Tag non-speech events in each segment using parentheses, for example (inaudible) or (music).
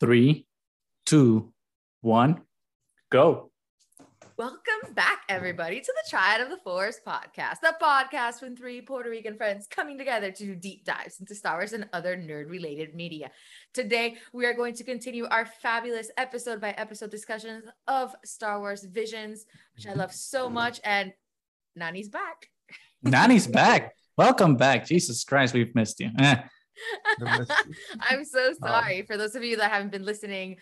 three, two, one, go. Welcome back, everybody, to the Triad of the Force podcast, the podcast when three Puerto Rican friends coming together to do deep dives into Star Wars and other nerd related media. Today, we are going to continue our fabulous episode by episode discussions of Star Wars Visions, which I love so much. And Nani's back. Nani's back. Welcome back. Jesus Christ, we've missed you. Eh. (laughs) I'm so (laughs) sorry for those of you that haven't been listening.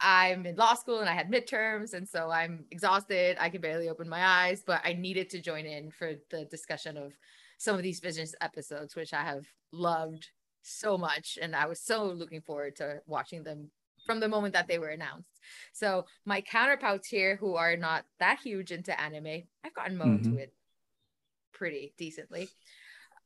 I'm in law school and I had midterms, and so I'm exhausted. I can barely open my eyes, but I needed to join in for the discussion of some of these Visions episodes, which I have loved so much. And I was so looking forward to watching them from the moment that they were announced. So, my counterparts here who are not that huge into anime, I've gotten Mo mm-hmm. into it pretty decently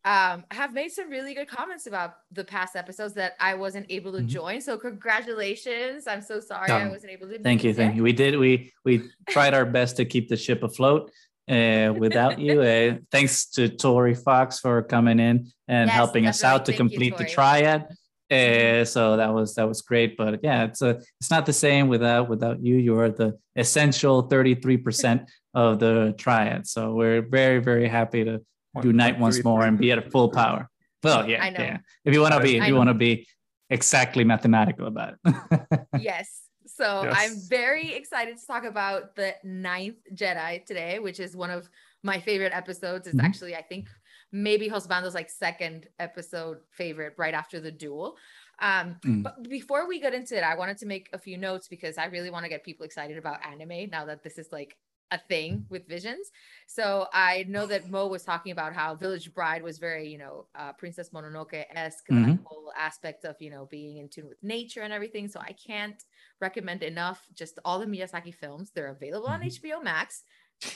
um, have made some really good comments about the past episodes that I wasn't able to mm-hmm. join. So congratulations! I'm so sorry I wasn't able to. Thank you, thank you. We did. We we (laughs) tried our best to keep the ship afloat uh, without you. Uh, thanks to Tori Fox for coming in and yes, helping us out to complete you, the triad. Uh, so that was that was great, but yeah, it's a it's not the same without without you. You're the essential 33 percent of the triad. So we're very very happy to unite once more and be at a full power. Well, yeah, yeah. If you want to be, if you want to be exactly mathematical about it. (laughs) yes. So yes. I'm very excited to talk about the ninth Jedi today, which is one of my favorite episodes. It's mm-hmm. actually, I think, maybe Husbando's like second episode favorite right after the duel. Um, mm. But before we get into it, I wanted to make a few notes because I really want to get people excited about anime now that this is like a thing with visions. So I know that Mo was talking about how Village Bride was very, you know, uh, Princess Mononoke esque, mm-hmm. that whole aspect of, you know, being in tune with nature and everything. So I can't recommend enough just all the Miyazaki films. They're available mm-hmm. on HBO Max.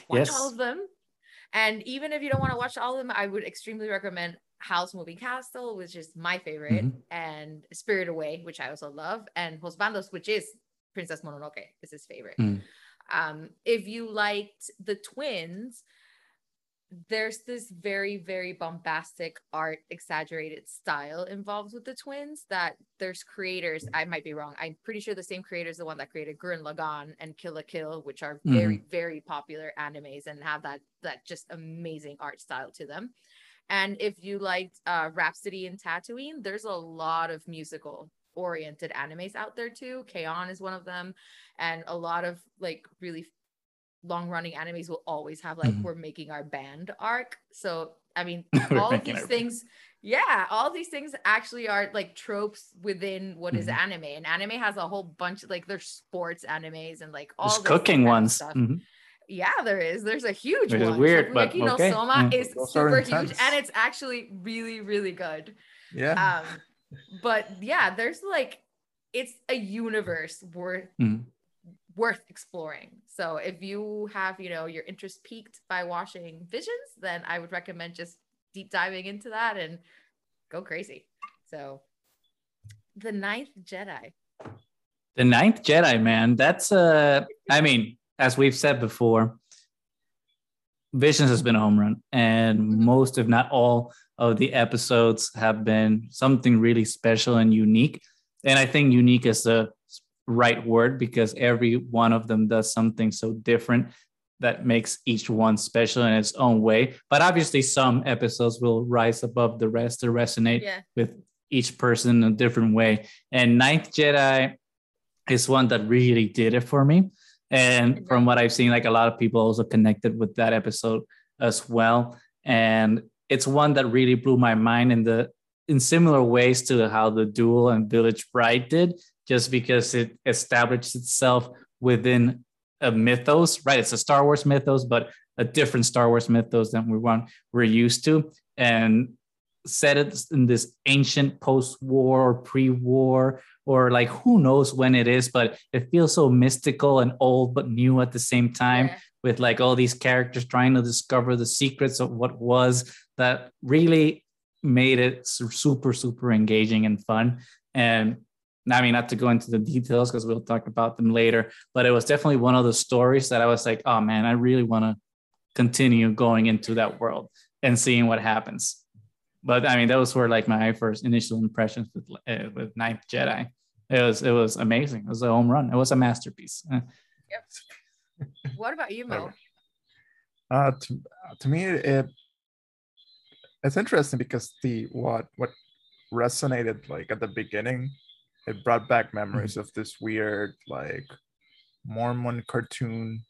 Watch yes. all of them. And even if you don't want to watch all of them, I would extremely recommend Howl's Moving Castle, which is my favorite, mm-hmm. and Spirit Away, which I also love, and Husbandos, which is Princess Mononoke, is his favorite. Mm. Um, if you liked the twins, there's this very, very bombastic art, exaggerated style involved with the twins that there's creators. I might be wrong. I'm pretty sure the same creators, the one that created Gurren Lagann and Kill la Kill, which are very, mm-hmm. very popular animes and have that that just amazing art style to them. And if you liked uh, Rhapsody in Tatooine, there's a lot of musical oriented animes out there too. K-On! is one of them, and a lot of like really long running animes will always have like mm-hmm. we're making our band arc. So I mean, (laughs) all of these things, yeah, all these things actually are like tropes within what mm-hmm. is anime. And anime has a whole bunch of like there's sports animes and like all cooking ones. Mm-hmm. Yeah, there is. There's a huge Which one. Weird, but you know, okay. Soma mm. is super huge and it's actually really, really good. Yeah. Um, but yeah, there's like it's a universe worth mm. worth exploring. So if you have, you know, your interest piqued by watching Visions, then I would recommend just deep diving into that and go crazy. So the ninth Jedi. The ninth Jedi, man. That's uh I mean, as we've said before, Visions has been a home run, and mm-hmm. most, if not all, of the episodes have been something really special and unique. And I think unique is the right word because every one of them does something so different that makes each one special in its own way. But obviously, some episodes will rise above the rest to resonate yeah. with each person in a different way. And Ninth Jedi is one that really did it for me. And mm-hmm. from what I've seen, like a lot of people also connected with that episode as well. And it's one that really blew my mind in the in similar ways to how the duel and village bride did just because it established itself within a mythos right it's a star wars mythos but a different star wars mythos than we want we're used to and set it in this ancient post-war or pre-war or like who knows when it is but it feels so mystical and old but new at the same time yeah. With like all these characters trying to discover the secrets of what was that really made it super super engaging and fun and I mean, not to go into the details because we'll talk about them later, but it was definitely one of the stories that I was like, oh man, I really want to continue going into that world and seeing what happens. But I mean, those were like my first initial impressions with uh, with Ninth Jedi. it was it was amazing. It was a home run. It was a masterpiece. Yep. What about you, Mo? (laughs) Uh, to, to me, it it's interesting because the what what resonated like at the beginning, it brought back memories mm-hmm. of this weird like Mormon cartoon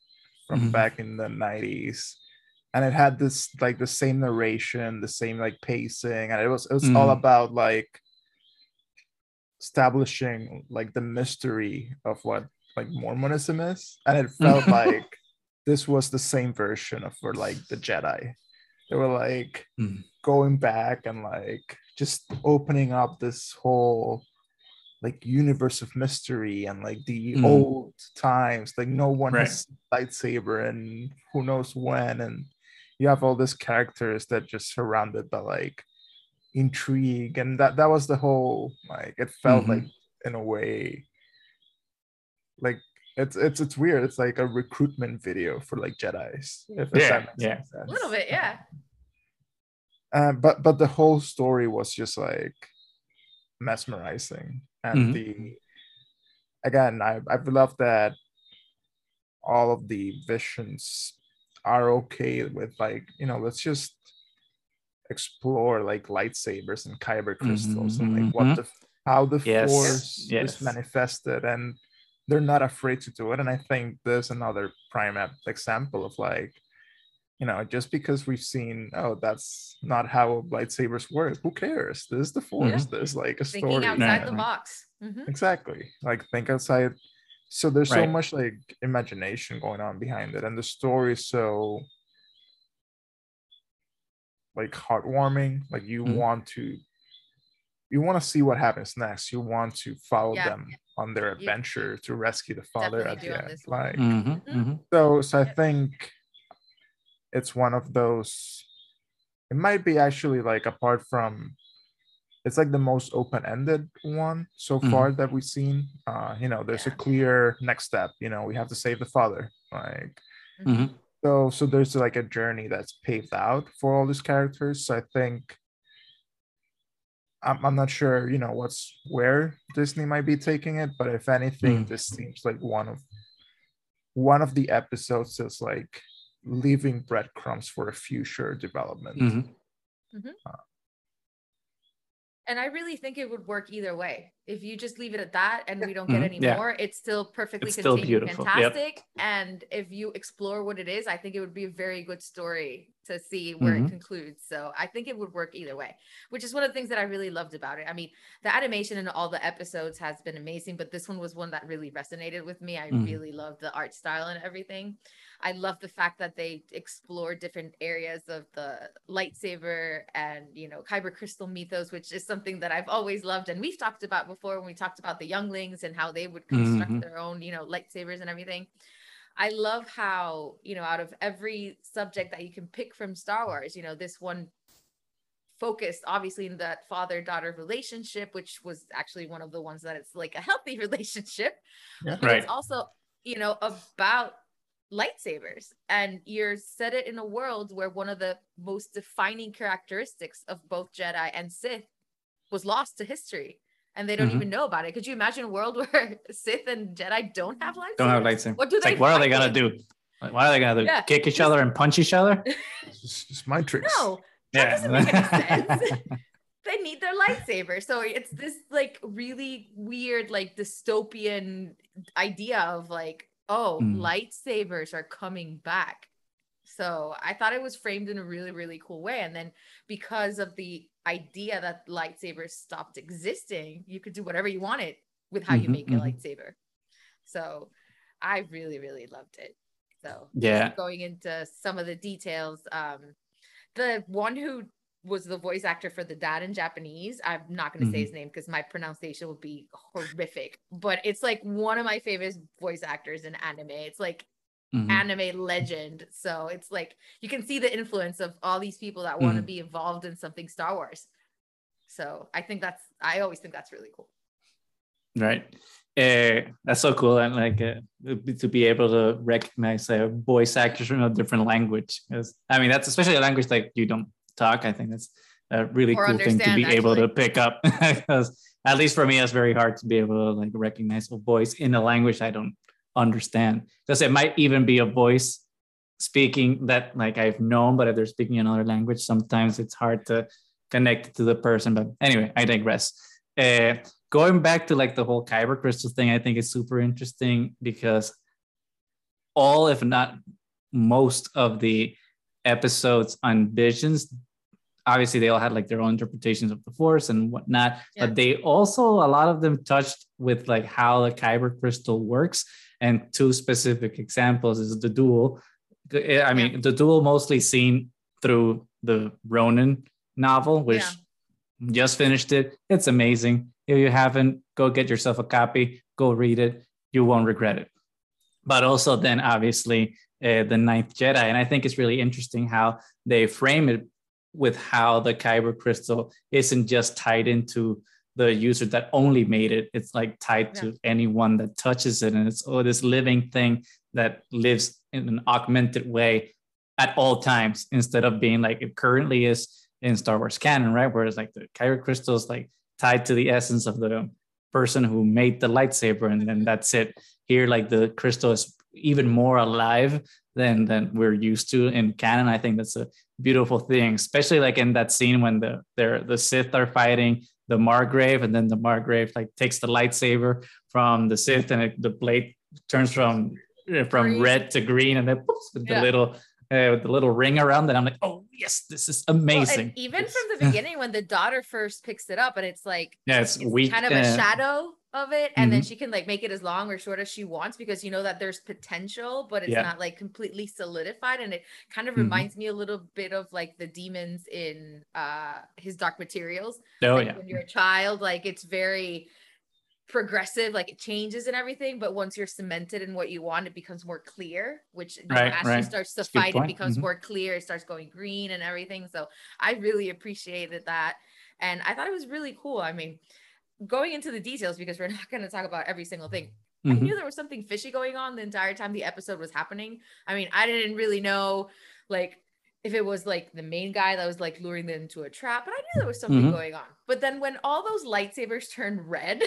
from mm-hmm. back in the 90s and it had this like the same narration the same like pacing and it was it was mm. all about like establishing like the mystery of what like mormonism is and it felt like this was the same version of for like the jedi they were like mm. going back and like just opening up this whole like universe of mystery and like the mm. old times like no one right. has lightsaber and who knows when and you have all these characters that just surrounded by like intrigue and that that was the whole like it felt mm-hmm. like in a way like it's it's it's weird it's like a recruitment video for like jedis if yeah, yeah. a little bit yeah uh, but but the whole story was just like mesmerizing and mm-hmm. the again I, i've loved that all of the visions are okay with like you know let's just explore like lightsabers and kyber crystals mm-hmm, and like what mm-hmm. the how the yes, force yes. is manifested and they're not afraid to do it. And i think there's another prime example of like you know just because we've seen oh that's not how lightsabers work who cares? This is the force. Mm-hmm. there's like a Thinking story outside the box. Mm-hmm. exactly. Like think outside. So there's right. so much like imagination going on behind it. And the story is so like heartwarming. Like you mm-hmm. want to you want to see what happens next you want to follow yeah. them on their adventure you, to rescue the father at the end like mm-hmm. mm-hmm. mm-hmm. so so i think it's one of those it might be actually like apart from it's like the most open-ended one so mm-hmm. far that we've seen uh you know there's yeah. a clear next step you know we have to save the father like mm-hmm. so so there's like a journey that's paved out for all these characters so i think I'm, I'm not sure you know what's where disney might be taking it but if anything mm-hmm. this seems like one of one of the episodes is like leaving breadcrumbs for a future development mm-hmm. Mm-hmm. Uh, and I really think it would work either way. If you just leave it at that and we don't get mm-hmm. any yeah. more, it's still perfectly it's still beautiful. fantastic. Yep. And if you explore what it is, I think it would be a very good story to see where mm-hmm. it concludes. So I think it would work either way, which is one of the things that I really loved about it. I mean, the animation in all the episodes has been amazing, but this one was one that really resonated with me. I mm-hmm. really loved the art style and everything. I love the fact that they explore different areas of the lightsaber and you know kyber crystal mythos, which is something that I've always loved, and we've talked about before when we talked about the younglings and how they would construct mm-hmm. their own you know lightsabers and everything. I love how you know out of every subject that you can pick from Star Wars, you know this one focused obviously in that father daughter relationship which was actually one of the ones that it's like a healthy (laughs) relationship yeah. but right. it's also you know about lightsabers and you're set it in a world where one of the most defining characteristics of both jedi and sith was lost to history and they don't mm-hmm. even know about it could you imagine a world (laughs) where sith and jedi don't have lightsabers don't have lightsabers what do they like, what are they gonna do like, why are they gonna yeah. kick each other and punch each other (laughs) it's just my tricks no that yeah. doesn't make any sense (laughs) they need their lightsaber so it's this like really weird like dystopian idea of like oh, mm. lightsabers are coming back. So I thought it was framed in a really, really cool way. And then because of the idea that lightsabers stopped existing, you could do whatever you wanted with how mm-hmm, you make mm-hmm. a lightsaber. So I really, really loved it. So yeah, going into some of the details, um, the one who was the voice actor for the dad in Japanese. I'm not going to mm-hmm. say his name because my pronunciation would be horrific, but it's like one of my favorite voice actors in anime. It's like mm-hmm. anime legend. So it's like you can see the influence of all these people that want to mm-hmm. be involved in something Star Wars. So I think that's, I always think that's really cool. Right. Uh, that's so cool. And like uh, to be able to recognize a voice actors from a different language. Because I mean, that's especially a language like you don't talk. I think that's a really or cool thing to be actually. able to pick up (laughs) because at least for me, it's very hard to be able to like recognize a voice in a language I don't understand. Because it might even be a voice speaking that like I've known, but if they're speaking another language, sometimes it's hard to connect to the person. But anyway, I digress. Uh, going back to like the whole kyber crystal thing, I think is super interesting because all, if not most, of the episodes on visions obviously they all had like their own interpretations of the force and whatnot yeah. but they also a lot of them touched with like how the kyber crystal works and two specific examples is the duel. I mean yeah. the duel mostly seen through the ronin novel which yeah. just finished it. It's amazing. If you haven't go get yourself a copy. Go read it. You won't regret it. But also then obviously uh, the ninth jedi. And i think it's really interesting how they frame it with how the kyber crystal isn't just tied into the user that only made it it's like tied yeah. to anyone that touches it. And it's oh this living thing that lives in an augmented way at all times instead of being like it currently is in star wars canon right? Where it's like the kyber crystal is like tied to the essence of the person who made the lightsaber and then mm-hmm. that's it. Here like the crystal is even more alive than than we're used to in canon. I think that's a beautiful thing, especially like in that scene when the they're the Sith are fighting the Margrave, and then the Margrave like takes the lightsaber from the Sith, and it, the blade turns from uh, from green. red to green, and then poops, with yeah. the little uh, with the little ring around it. I'm like, oh yes, this is amazing. Well, even from the (laughs) beginning, when the daughter first picks it up, and it's like yeah, it's, it's weak, kind of a uh, shadow of it and mm-hmm. then she can like make it as long or short as she wants because you know that there's potential but it's yeah. not like completely solidified and it kind of mm-hmm. reminds me a little bit of like the daemons in uh his dark materials oh like, yeah when you're a child like it's very progressive like it changes and everything but once you're cemented in what you want it becomes more clear which right, as right. she starts to fight it becomes mm-hmm. more clear it starts going green and everything so i really appreciated that and i thought it was really cool i mean going into the details because we're (laughs) not going to talk about every single thing. Mm-hmm. I knew there was something fishy going on the entire time the episode was happening. I mean, I didn't really know like if it was like the main guy that was like luring them into a trap, but I knew there was something mm-hmm. going on. But then when all those lightsabers (laughs) turned red,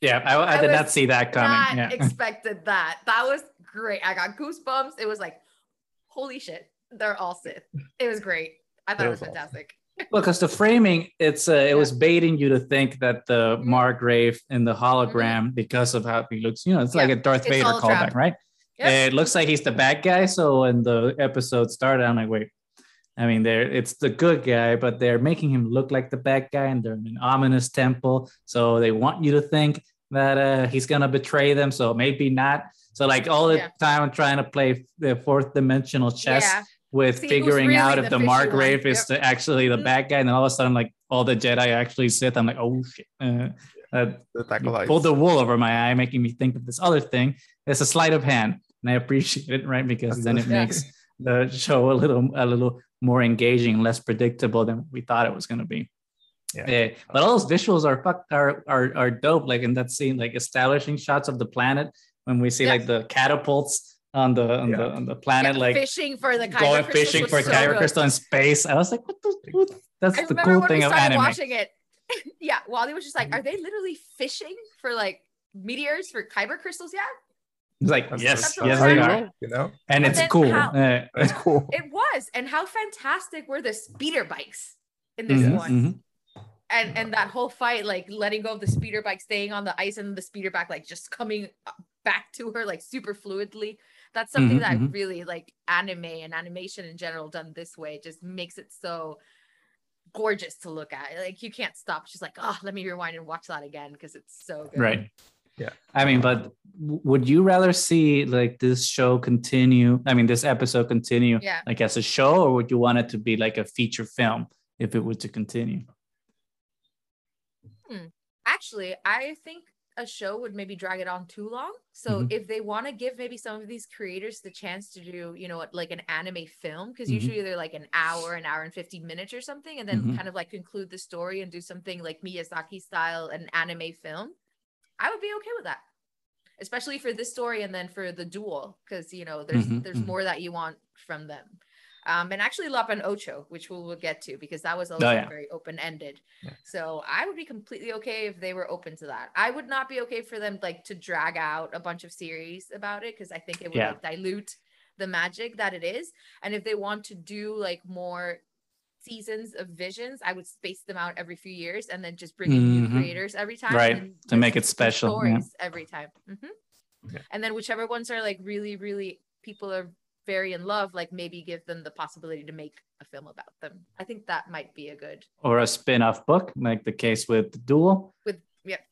yeah, I, I, I did not see that coming. Not yeah. (laughs) expected that. That was great. I got goosebumps. It was like, holy shit, they're all Sith. It was great. I thought it was, it was fantastic well, because the framing, it's uh, it yeah. was baiting you to think that the mm-hmm. Margrave in the hologram, mm-hmm. because of how he looks, you know, it's yeah. like a Darth it's Vader callback, right? Yep. It looks like he's the bad guy. So when the episode started, I'm like, wait, I mean, there it's the good guy, but they're making him look like the bad guy, and they're in an ominous temple. So they want you to think that uh, he's gonna betray them. So maybe not. So like all the yeah. time, I'm trying to play the fourth dimensional chess. Yeah with See, figuring really out if the, Margrave is the, actually the mm-hmm. bad guy, and then all of a sudden, like all the Jedi actually Sith. I'm like, oh shit! Uh, uh, pulled the wool over my eye, making me think of this other thing. It's a sleight of hand, and I appreciate it, right? Because then it (laughs) makes the show a little a little more engaging, less predictable than we thought it was going to be. Yeah. yeah. but all those visuals are fuck are, are are dope. Like in that scene, like establishing shots of the planet when we see yeah. like the catapults on the on, yeah. the on the planet, yeah, like fishing for the Kyber going fishing for so Kyber crystal in space. I was like, what the? What? That's I the cool thing of anime. Watching it, (laughs) yeah. Wally was just like, are they literally fishing for like meteors for Kyber crystals? Yeah. It's like that's, yes, that's yes, they are. You know, and it's cool. How, uh, (laughs) it's cool. It was, and how fantastic were the speeder bikes in this mm-hmm, one? Mm-hmm and and that whole fight like letting go of the speeder bike staying on the ice and the speeder bike like just coming back to her like super fluidly that's something mm-hmm, that mm-hmm. really like anime and animation in general done this way just makes it so gorgeous to look at like you can't stop she's like oh let me rewind and watch that again because it's so good right yeah i mean but would you rather see like this show continue i mean this episode continue yeah. like as a show or would you want it to be like a feature film if it were to continue hmm. actually i think a show would maybe drag it on too long. So mm-hmm. if they want to give maybe some of these creators the chance to do, you know, like an anime film, because mm-hmm. usually they're like an hour, an hour and 50 minutes or something, and then mm-hmm. kind of like conclude the story and do something like Miyazaki style, an anime film, I would be okay with that. Especially for this story and then for the duel, because you know, there's mm-hmm. there's mm-hmm. more that you want from them. Um, and actually Lop and Ocho, which we'll, we'll get to because that was also oh, yeah. very open ended. Yeah. So I would be completely okay if they were open to that. I would not be okay for them like to drag out a bunch of series about it because I think it would yeah. like, dilute the magic that it is. And if they want to do like more seasons of visions, I would space them out every few years and then just bring in mm-hmm. new creators every time. Right. To make it special. Stories every time. Mm-hmm. And then whichever ones are like really, really people are very in love, like maybe give them the possibility to make a film about them. I think that might be a good or a spin-off book, like the case with the duel. With yeah.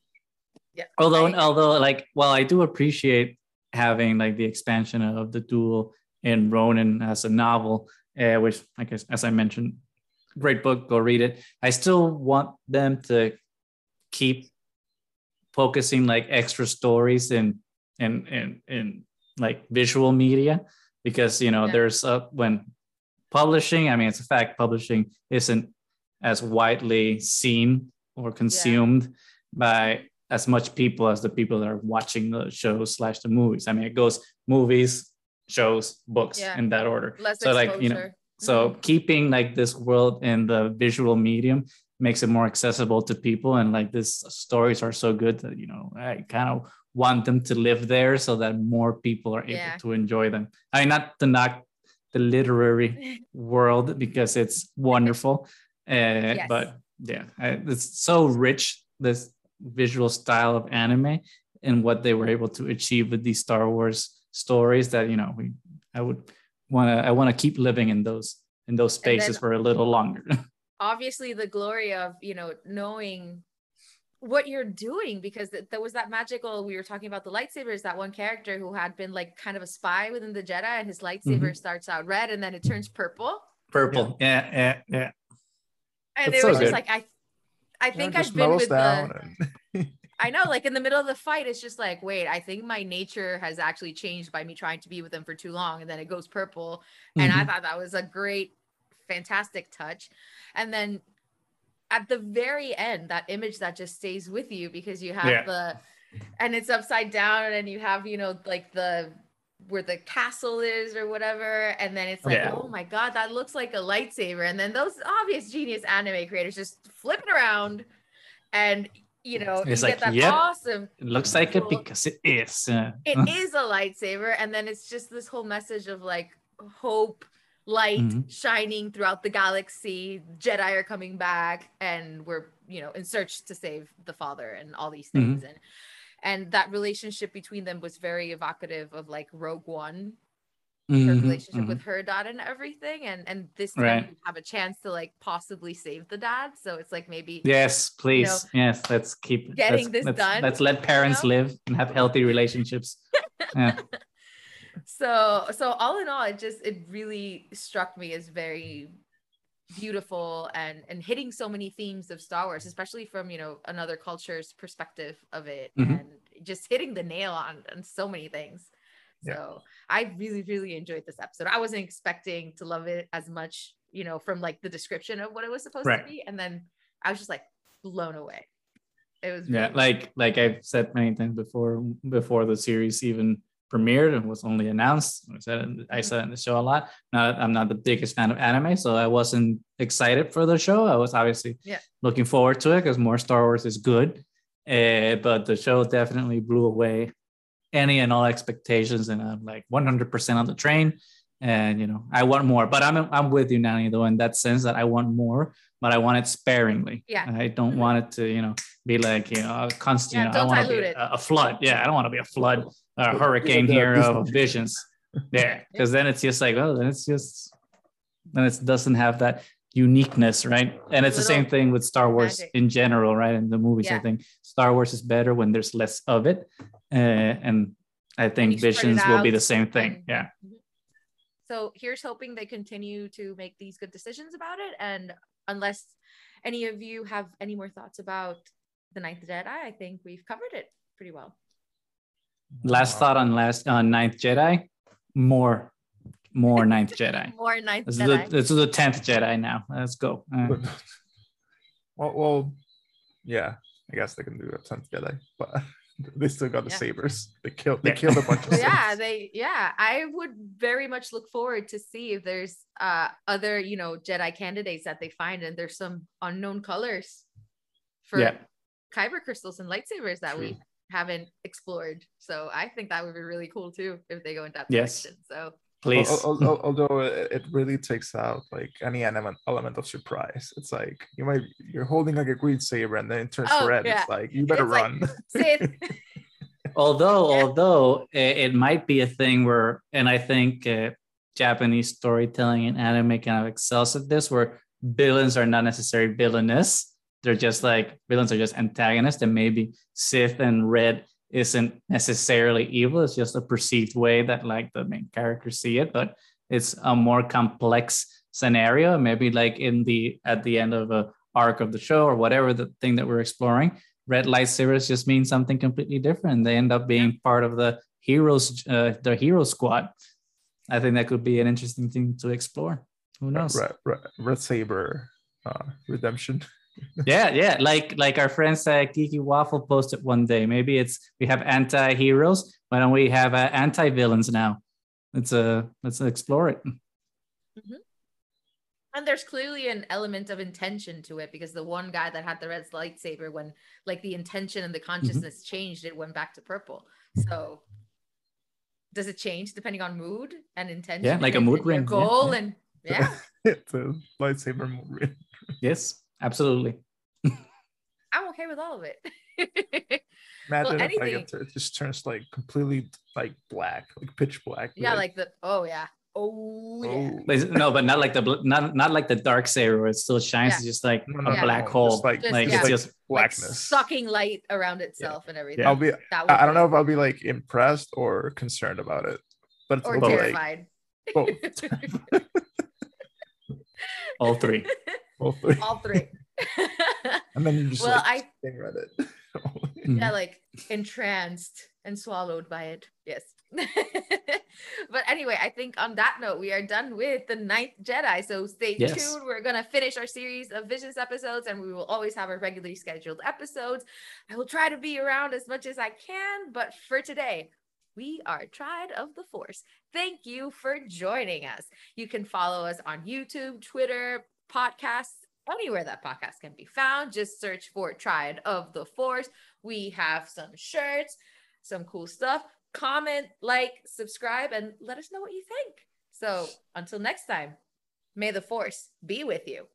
Yeah. Although although like well, I do appreciate having like the expansion of the duel in Ronin as a novel, uh, which I guess as I mentioned great book. Go read it. I still want them to keep focusing like extra stories and and and in like visual media because you know yeah. there's a when publishing. I mean, it's a fact. Publishing isn't as widely seen or consumed yeah. by as much people as the people that are watching the shows slash the movies. I mean, it goes movies, shows, books yeah. in that order. Less so exposure. like you know so mm-hmm. keeping like this world in the visual medium makes it more accessible to people and like these stories are so good that you know i kind of want them to live there so that more people are able yeah. to enjoy them i mean not to knock the literary (laughs) world because it's wonderful uh, (laughs) yes. but yeah it's so rich this visual style of anime and what they were able to achieve with these star wars stories that you know we i would want to I want to keep living in those in those spaces for a little longer. (laughs) obviously, the glory of you know knowing what you're doing because there was that magical we were talking about the lightsabers that one character who had been like kind of a spy within the jedi and his lightsaber mm-hmm. starts out red and then it turns purple purple yeah yeah yeah and That's it was so just good. like i i think i've been with the and... (laughs) I know, like in the middle of the fight, it's just like, wait, I think my nature has actually changed by me trying to be with them for too long. And then it goes purple. Mm-hmm. And I mm-hmm. thought that was a great, fantastic touch. And then at the very end, that image that just stays with you because you have yeah. the, and it's upside down and you have, you know, like the, where the castle is or whatever and then it's like yeah. oh my god that looks like a lightsaber and then those obvious genius anime creators just flip it around and you know, it's you like, get that yep, awesome. It looks like it because it is. Uh, it is a lightsaber, and then it's just this whole message of like hope, light mm-hmm. shining throughout the galaxy. Jedi are coming back, and we're you know in search to save the father and all these things, mm-hmm. and and that relationship between them was very evocative of like Rogue One mm-hmm, her relationship mm-hmm. with her dad and everything and and this time right. have a chance to like possibly save the dad so it's like maybe yes please you know, yes let's keep getting let's, this let's, done let's let parents you know? live and have healthy relationships (laughs) yeah so so all in all it just it really struck me as very beautiful and and hitting so many themes of Star Wars, especially from you know another culture's perspective of it, mm-hmm. and just hitting the nail on on so many things. So. I really, really enjoyed this episode. I wasn't expecting to love it as much, you know, from like the description of what it was supposed right. to be. And then I was just like blown away. It was really yeah, like like I've said many times before before the series even premiered and was only announced. I said I said in the show a lot. Not I'm not the biggest fan of anime, so I wasn't excited for the show. I was obviously yeah. looking forward to it because more Star Wars is good. Uh, but the show definitely blew away any and all expectations and I'm like 100% on the train and you know I want more but I'm I'm with you Nani though in that sense that I want more but I want it sparingly yeah I don't mm-hmm. want it to you know be like you know a constant yeah, you know, I want to be a, a, flood yeah I don't want to be a flood a hurricane here of visions (laughs) yeah because then it's just like oh then it's just then it doesn't have that uniqueness right and it's the same thing with Star Wars magic. in general right in the movies yeah. I think Star Wars is better when there's less of it uh, and I think Visions will be the same thing. Yeah. So here's hoping they continue to make these good decisions about it. And unless any of you have any more thoughts about the Ninth Jedi, I think we've covered it pretty well. Last thought on last on Ninth Jedi, more, more (laughs) Ninth Jedi. more Ninth this Jedi. Is the, this is the tenth Jedi now. Let's go. Uh, well, well, yeah, I guess they can do a tenth Jedi, but (laughs) they still got the yeah. sabers. They killed. They killed a bunch of. (laughs) yeah, they. Yeah, I would very much look forward to see if there's uh other you know Jedi candidates that they find, and there's some unknown colors for yeah. kyber crystals and lightsabers that True. we haven't explored. So I think that would be really cool too if they go in that yes. direction. So please. Although it really takes out like any element element of surprise. It's like you might you're holding like a green saber and then it turns oh, red. Yeah. It's like you better it's run. (laughs) Like, (laughs) although yeah. although it, it, might be a thing where, and I think uh, Japanese storytelling and anime kind of excels at this, where villains are not necessarily villainous they're just like villains are just antagonists and maybe sith and red isn't necessarily evil. It's just a perceived way that like the main characters see it but it's a more complex scenario. Maybe like in the at the end of a arc of the show or whatever the thing that we're exploring red lightsabers just mean something completely different. They end up being part of the heroes uh, the hero squad. I think that could be an interesting thing to explore. Who knows? Red, red, red saber uh, redemption (laughs) yeah, yeah. Like like our friends uh, Geeky Waffle posted one day. Maybe it's we have anti-heroes. Why don't we have uh, anti-villains now? Let's uh let's explore it. Mm-hmm. And there's clearly an element of intention to it because the one guy that had the red lightsaber, when like the intention and the mm-hmm. consciousness mm-hmm. changed, it went back to purple. So does it change depending on mood and intention? Yeah, like a mood ring. Goal yeah, and yeah. (laughs) it's a lightsaber mood ring. Yes. Absolutely. I'm okay with all of it. (laughs) Imagine well, if like it just turns like completely like black, like pitch black. Yeah, like, like the oh yeah. Oh yeah. Oh. No, but not like the not not like the dark saber where it still shines. Yeah. It's just like no, no, a yeah. black hole. Just like, just, like yeah. it's just blackness, like sucking light around itself and everything. I'll be. I, I don't know if I'll be like impressed or concerned about it, but or terrified. Like, both. (laughs) All three. (laughs) All three. All three. (laughs) and then you just well, like, I read it. yeah, (laughs) like entranced and swallowed by it. Yes. (laughs) but anyway, I think on that note, we are done with the ninth Jedi. So stay yes. tuned. We're gonna finish our series of Visions episodes, and we will always have our regularly scheduled episodes. I will try to be around as much as I can, but for today, we are Triad of the Force. Thank you for joining us. You can follow us on YouTube, Twitter, podcasts, anywhere that podcast can be found. Just search for Triad of the Force. We have some shirts, some cool stuff. Comment, like, subscribe, and let us know what you think. So until next time, may the Force be with you.